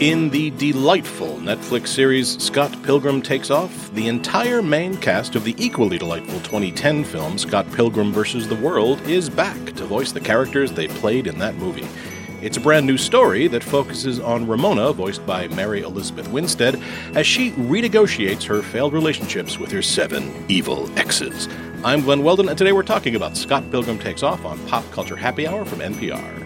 In the delightful Netflix series Scott Pilgrim Takes Off, the entire main cast of the equally delightful 2010 film Scott Pilgrim vs. the World is back to voice the characters they played in that movie. It's a brand new story that focuses on Ramona, voiced by Mary Elizabeth Winstead, as she renegotiates her failed relationships with her seven evil exes. I'm Glen Weldon, and today we're talking about Scott Pilgrim Takes Off on Pop Culture Happy Hour from NPR.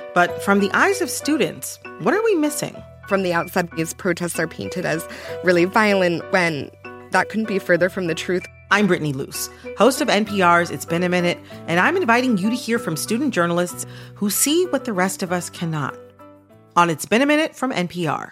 But from the eyes of students, what are we missing? From the outside, these protests are painted as really violent when that couldn't be further from the truth. I'm Brittany Luce, host of NPR's It's Been a Minute, and I'm inviting you to hear from student journalists who see what the rest of us cannot. On It's Been a Minute from NPR.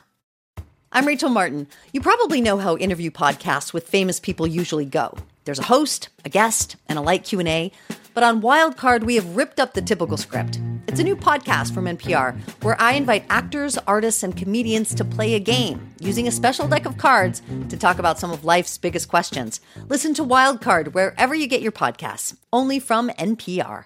I'm Rachel Martin. You probably know how interview podcasts with famous people usually go. There's a host, a guest, and a light Q&A. But on Wildcard, we have ripped up the typical script. It's a new podcast from NPR where I invite actors, artists, and comedians to play a game using a special deck of cards to talk about some of life's biggest questions. Listen to Wildcard wherever you get your podcasts, only from NPR.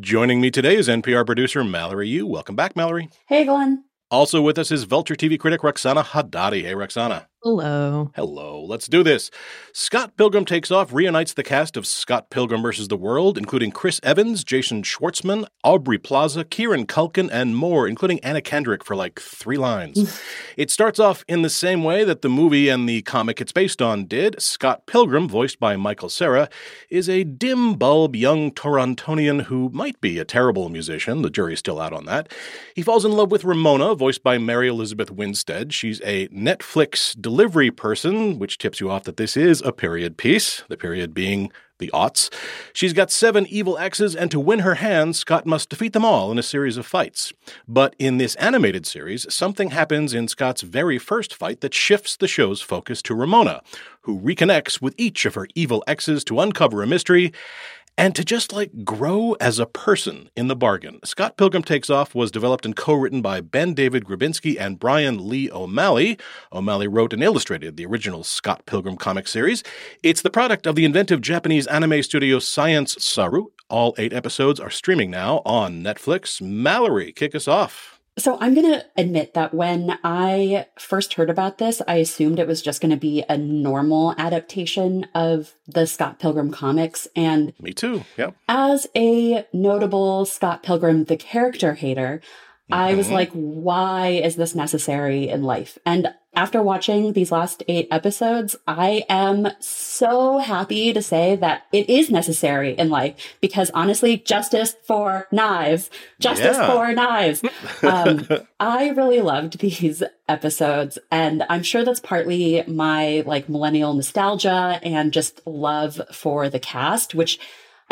Joining me today is NPR producer Mallory Yu. Welcome back, Mallory. Hey, Glen. Also with us is Vulture TV critic Roxana Hadadi. Hey, Roxana. Hello. Hello. Let's do this. Scott Pilgrim Takes Off reunites the cast of Scott Pilgrim vs. the World, including Chris Evans, Jason Schwartzman, Aubrey Plaza, Kieran Culkin, and more, including Anna Kendrick for like three lines. it starts off in the same way that the movie and the comic it's based on did. Scott Pilgrim, voiced by Michael Cera, is a dim bulb young Torontonian who might be a terrible musician. The jury's still out on that. He falls in love with Ramona, voiced by Mary Elizabeth Winstead. She's a Netflix delivery person, which tips you off that this is a period piece, the period being the aughts. She's got seven evil exes, and to win her hand, Scott must defeat them all in a series of fights. But in this animated series, something happens in Scott's very first fight that shifts the show's focus to Ramona, who reconnects with each of her evil exes to uncover a mystery and to just like grow as a person in the bargain. Scott Pilgrim Takes Off was developed and co written by Ben David Grabinski and Brian Lee O'Malley. O'Malley wrote and illustrated the original Scott Pilgrim comic series. It's the product of the inventive Japanese anime studio Science Saru. All eight episodes are streaming now on Netflix. Mallory, kick us off. So I'm going to admit that when I first heard about this, I assumed it was just going to be a normal adaptation of the Scott Pilgrim comics. And me too. Yeah. As a notable Scott Pilgrim, the character hater, mm-hmm. I was mm-hmm. like, why is this necessary in life? And after watching these last eight episodes, I am so happy to say that it is necessary in life because honestly, justice for knives, justice yeah. for knives. Um, I really loved these episodes and I'm sure that's partly my like millennial nostalgia and just love for the cast, which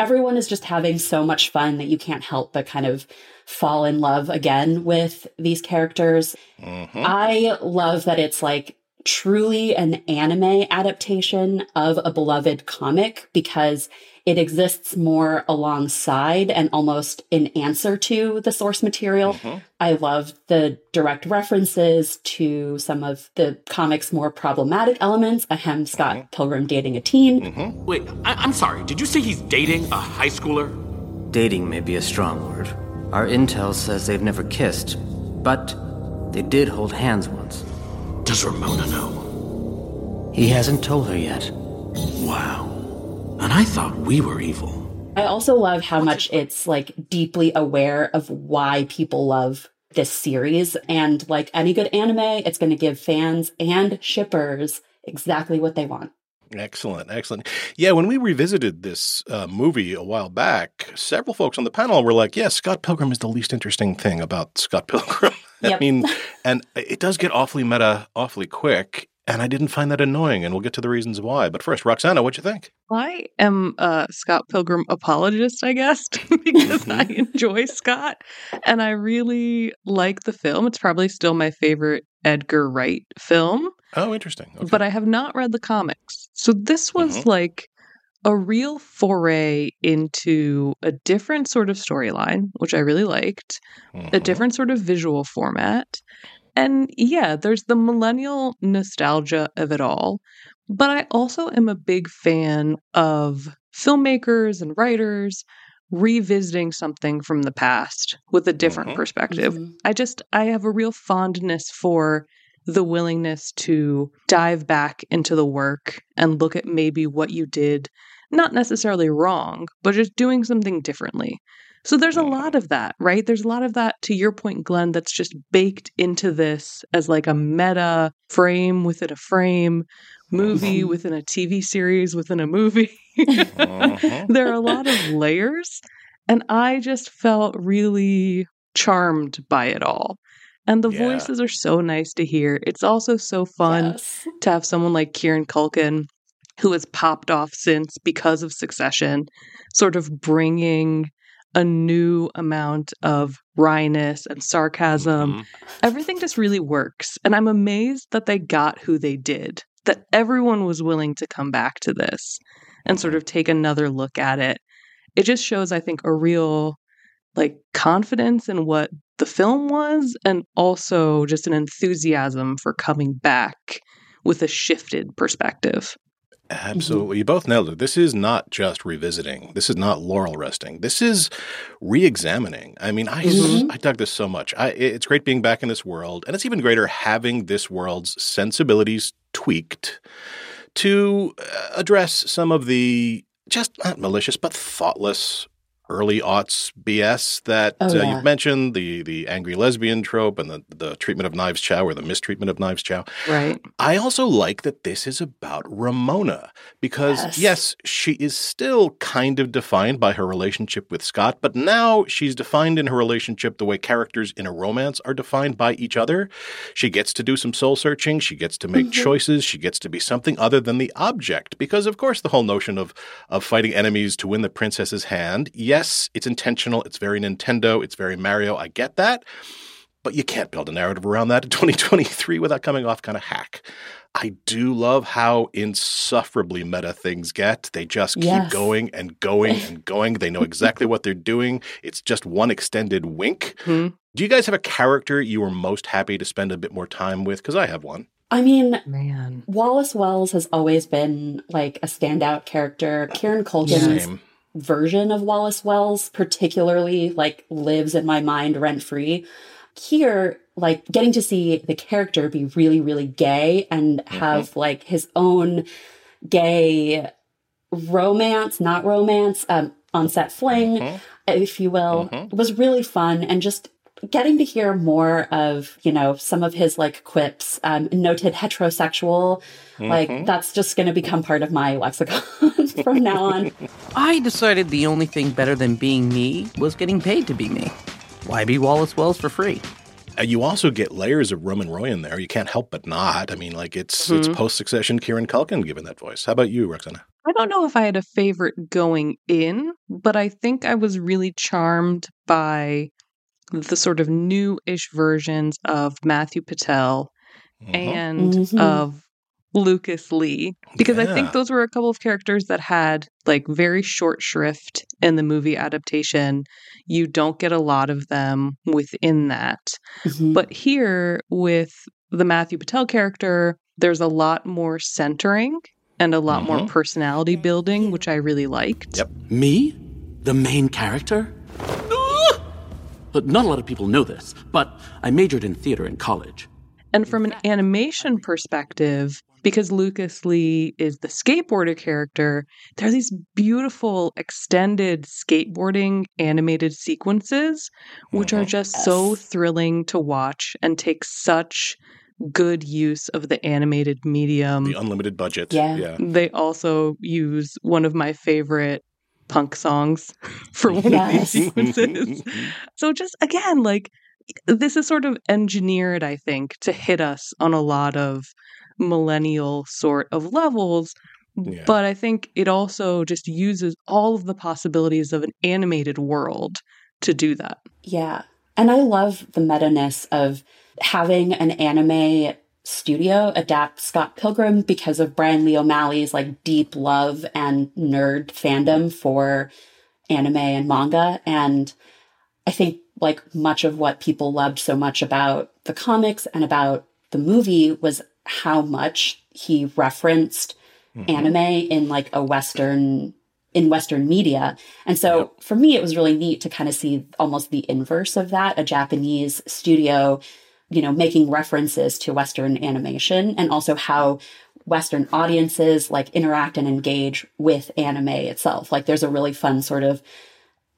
everyone is just having so much fun that you can't help but kind of fall in love again with these characters. Mm-hmm. I love that it's like truly an anime adaptation of a beloved comic because it exists more alongside and almost in answer to the source material. Mm-hmm. I love the direct references to some of the comic's more problematic elements. Ahem, Scott mm-hmm. Pilgrim dating a teen. Mm-hmm. Wait, I- I'm sorry. Did you say he's dating a high schooler? Dating may be a strong word. Our intel says they've never kissed, but they did hold hands once. Does Ramona know? He hasn't told her yet. Wow. And I thought we were evil. I also love how much it's like deeply aware of why people love this series. And like any good anime, it's going to give fans and shippers exactly what they want. Excellent, excellent. Yeah, when we revisited this uh, movie a while back, several folks on the panel were like, "Yeah, Scott Pilgrim is the least interesting thing about Scott Pilgrim." Yep. I mean, and it does get awfully meta, awfully quick, and I didn't find that annoying, and we'll get to the reasons why. But first, Roxana, what'd you think? I am a Scott Pilgrim apologist, I guess, because I enjoy Scott and I really like the film. It's probably still my favorite Edgar Wright film. Oh, interesting. Okay. But I have not read the comics. So this was mm-hmm. like a real foray into a different sort of storyline, which I really liked, mm-hmm. a different sort of visual format. And yeah, there's the millennial nostalgia of it all. But I also am a big fan of filmmakers and writers revisiting something from the past with a different mm-hmm. perspective. Mm-hmm. I just, I have a real fondness for the willingness to dive back into the work and look at maybe what you did, not necessarily wrong, but just doing something differently. So there's a lot of that, right? There's a lot of that, to your point, Glen, that's just baked into this as like a meta frame within a frame, movie within a TV series within a movie. uh-huh. There are a lot of layers. And I just felt really charmed by it all. And the yeah. voices are so nice to hear. It's also so fun yes. to have someone like Kieran Culkin, who has popped off since because of Succession, sort of bringing a new amount of wryness and sarcasm. Mm-hmm. Everything just really works. And I'm amazed that they got who they did, that everyone was willing to come back to this and sort of take another look at it. It just shows, I think, a real like confidence in what the film was and also just an enthusiasm for coming back with a shifted perspective. Absolutely. Mm-hmm. You both nailed it. This is not just revisiting. This is not laurel resting. This is re-examining. I mean, I mm-hmm. I dug this so much. I, it's great being back in this world, and it's even greater having this world's sensibilities tweaked to uh, address some of the just not malicious but thoughtless early aughts BS that oh, yeah. uh, you've mentioned the the angry lesbian trope and the the treatment of Knives Chow or the mistreatment of Knives Chow. Right. I also like that this is about Ramona because yes. yes, she is still kind of defined by her relationship with Scott, but now she's defined in her relationship the way characters in a romance are defined by each other. She gets to do some soul searching, she gets to make mm-hmm. choices, she gets to be something other than the object because of course the whole notion of of fighting enemies to win the princess's hand. Yes, yes, it's intentional. It's very Nintendo. It's very Mario. I get that. But you can't build a narrative around that in 2023 without coming off kind of hack. I do love how insufferably meta things get. They just keep going and going and going. They know exactly what they're doing. It's just one extended wink. Mm-hmm. Do you guys have a character you were most happy to spend a bit more time with? Because I have one. I mean, man, Wallace Wells has always been like a standout character. Kieran Culkin's Same version of Wallace Wells particularly like lives in my mind rent free. Here, like getting to see the character be really, really gay and mm-hmm. have mm-hmm. like his own gay romance, not romance, um, on set fling, mm-hmm. if you will, mm-hmm. was really fun and just getting to hear more of, you know, some of his like quips, um, noted heterosexual, mm-hmm. like that's just going to become part of my lexicon from now on. I decided the only thing better than being me was getting paid to be me. Why be Wallace Wells for free? Uh, you also get layers of Roman Roy in there. You can't help but not. I mean, like it's mm-hmm. it's post Succession Kieran Culkin given that voice. How about you, Roxana? I don't know if I had a favorite going in, but I think I was really charmed by the sort of new-ish versions of Matthew Patel mm-hmm. and mm-hmm. of Lucas Lee because yeah. I think those were a couple of characters that had like very short shrift in the movie adaptation. You don't get a lot of them within that. Mm-hmm. But here with the Matthew Patel character, there's a lot more centering and a lot mm-hmm. more personality building, which I really liked. Yep. Me? The main character? But not a lot of people know this, but I majored in theater in college. And from an animation perspective, because Lucas Lee is the skateboarder character, there are these beautiful extended skateboarding animated sequences, which are mm-hmm. just so thrilling to watch and take such good use of the animated medium. The unlimited budget. Yeah. Yeah. They also use one of my favorite punk songs for one Yes. of these sequences. so just again, like this is sort of engineered, I think, to hit us on a lot of millennial sort of levels. Yeah. But I think it also just uses all of the possibilities of an animated world to do that. Yeah. And I love the meta ness of having an anime studio adapt Scott Pilgrim because of Brian Lee O'Malley's like deep love and nerd fandom for anime and manga. And I think like much of what people loved so much about the comics and about the movie was how much he referenced mm-hmm. anime in like a Western in Western media. And so for me, it was really neat to kind of see almost the inverse of that, a Japanese studio, you know, making references to Western animation and also how Western audiences like interact and engage with anime itself. Like there's a really fun sort of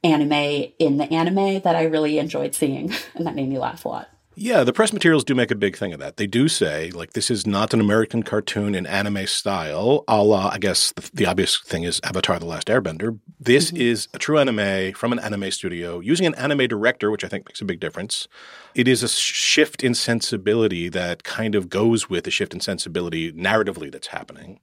anime in the anime that I really enjoyed seeing. And that made me laugh a lot. Yeah, the press materials do make a big thing of that. They do say, like, this is not an American cartoon in anime style, a la, I guess the, the obvious thing is Avatar The Last Airbender. This mm-hmm. is a true anime from an anime studio using an anime director, which I think makes a big difference. It is a shift in sensibility that kind of goes with the shift in sensibility narratively that's happening.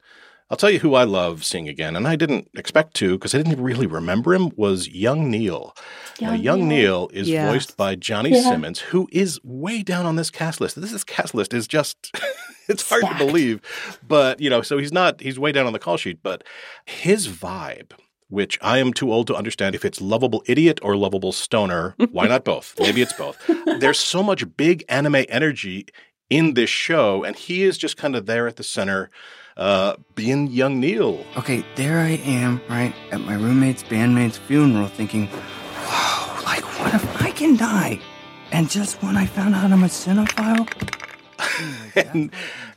I'll tell you who I love seeing again, and I didn't expect to because I didn't really remember him, was Young Neil. now, Young Young Neil. Neil is Yes. voiced by Johnny Yeah. Simmons, who is way down on this cast list. This is cast list is just it's hard Stacked. to believe. But, you know, so he's not he's way down on the call sheet, but his vibe which I am too old to understand if it's lovable idiot or lovable stoner. Why not both? Maybe it's both. There's so much big anime energy in this show, and he is just kind of there at the center, uh, being young Neil. Okay, there I am, right, at my roommate's bandmate's funeral thinking, wow, like, what if I can die? And just when I found out I'm a cinephile, and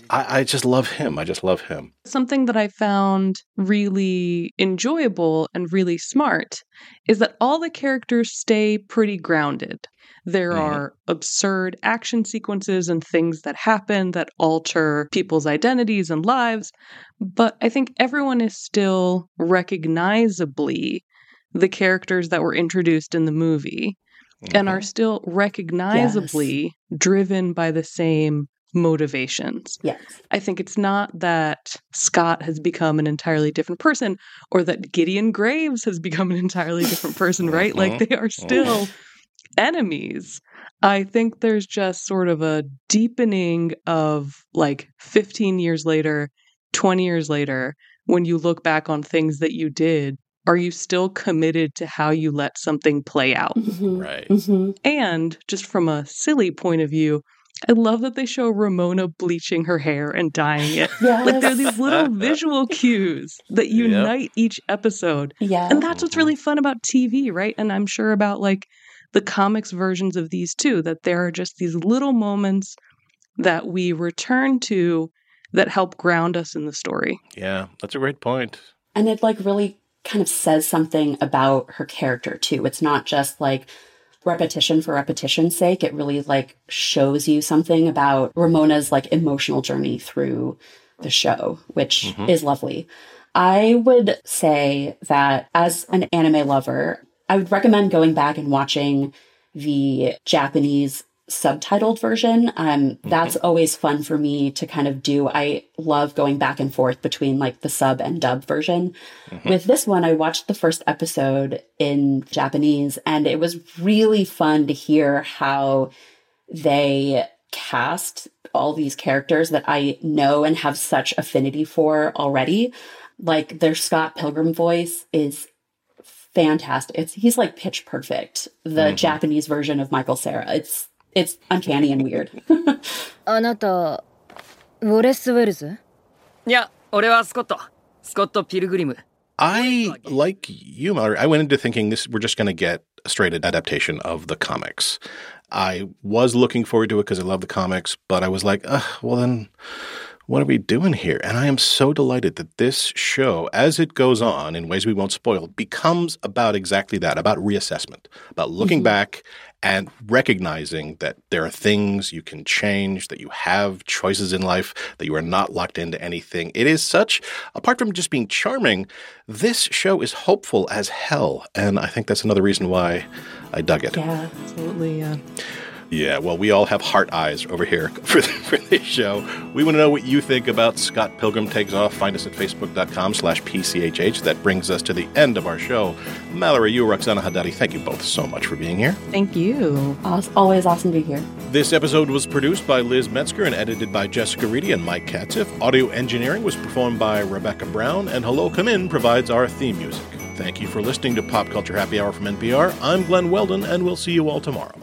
I, I just love him. I just love him. Something that I found really enjoyable and really smart is that all the characters stay pretty grounded. There Mhm. are absurd action sequences and things that happen that alter people's identities and lives, but I think everyone is still recognizably the characters that were introduced in the movie and are still recognizably driven by the same motivations. Yes. I think it's not that Scott has become an entirely different person or that Gideon Graves has become an entirely different person, right? Like they are still enemies. I think there's just sort of a deepening of like 15 years later, 20 years later, when you look back on things that you did, are you still committed to how you let something play out? Mhm. Right. Mhm. And just from a silly point of view, I love that they show Ramona bleaching her hair and dyeing it. Like there are these little visual cues that unite each episode. Yeah. And that's what's really fun about TV, right? And I'm sure about like the comics versions of these too, that there are just these little moments that we return to that help ground us in the story. Yeah, that's a great point. And it like really kind of says something about her character too. It's not just like repetition for repetition's sake. It really like shows you something about Ramona's like emotional journey through the show, which Mhm. is lovely. I would say that as an anime lover, I would recommend going back and watching the Japanese subtitled version. Um, that's always fun for me to kind of do. I love going back and forth between like the sub and dub version. With this one, I watched the first episode in Japanese and it was really fun to hear how they cast all these characters that I know and have such affinity for already. Like their Scott Pilgrim voice is fantastic. It's, he's like pitch perfect, the mm-hmm. Japanese version of Michael Cera. It's it's uncanny and weird. あなた、ウォレス・ウェルズいや、俺はスコット。スコット・ピルグリム。I, like you, Mallory, I went into thinking this we're just going to get a straight adaptation of the comics. I was looking forward to it because I love the comics, but I was like, well, then what are we doing here? And I am so delighted that this show, as it goes on in ways we won't spoil, becomes about exactly that about reassessment, about looking mm-hmm. back and recognizing that there are things you can change, that you have choices in life, that you are not locked into anything. It is such, apart from just being charming, this show is hopeful as hell. And I think that's another reason why I dug it. Yeah, absolutely. Yeah. Yeah, well, we all have heart eyes over here for, for this show. We want to know what you think about Scott Pilgrim Takes Off. Find us at facebook.com slash PCHH. That brings us to the end of our show. Mallory, you, Roxana Hadadi, thank you both so much for being here. Thank you. Always awesome to be here. This episode was produced by Liz Metzger and edited by Jessica Reedy and Mike Katzif. Audio engineering was performed by Rebecca Brown, and Hello Come In provides our theme music. Thank you for listening to Pop Culture Happy Hour from NPR. I'm Glen Weldon, and we'll see you all tomorrow.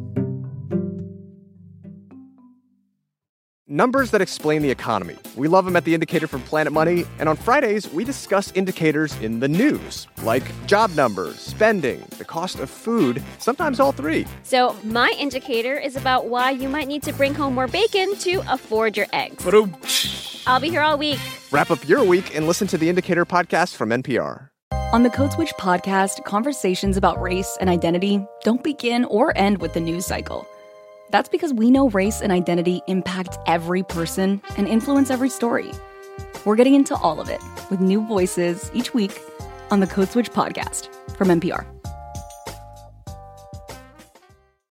Numbers that explain the economy. We love them at The Indicator from Planet Money. And on Fridays, we discuss indicators in the news, like job numbers, spending, the cost of food, sometimes all three. So, my indicator is about why you might need to bring home more bacon to afford your eggs. I'll be here all week. Wrap up your week and listen to The Indicator podcast from NPR. On the Code Switch podcast, conversations about race and identity don't begin or end with the news cycle. That's because we know race and identity impact every person and influence every story. We're getting into all of it with new voices each week on the Code Switch podcast from NPR.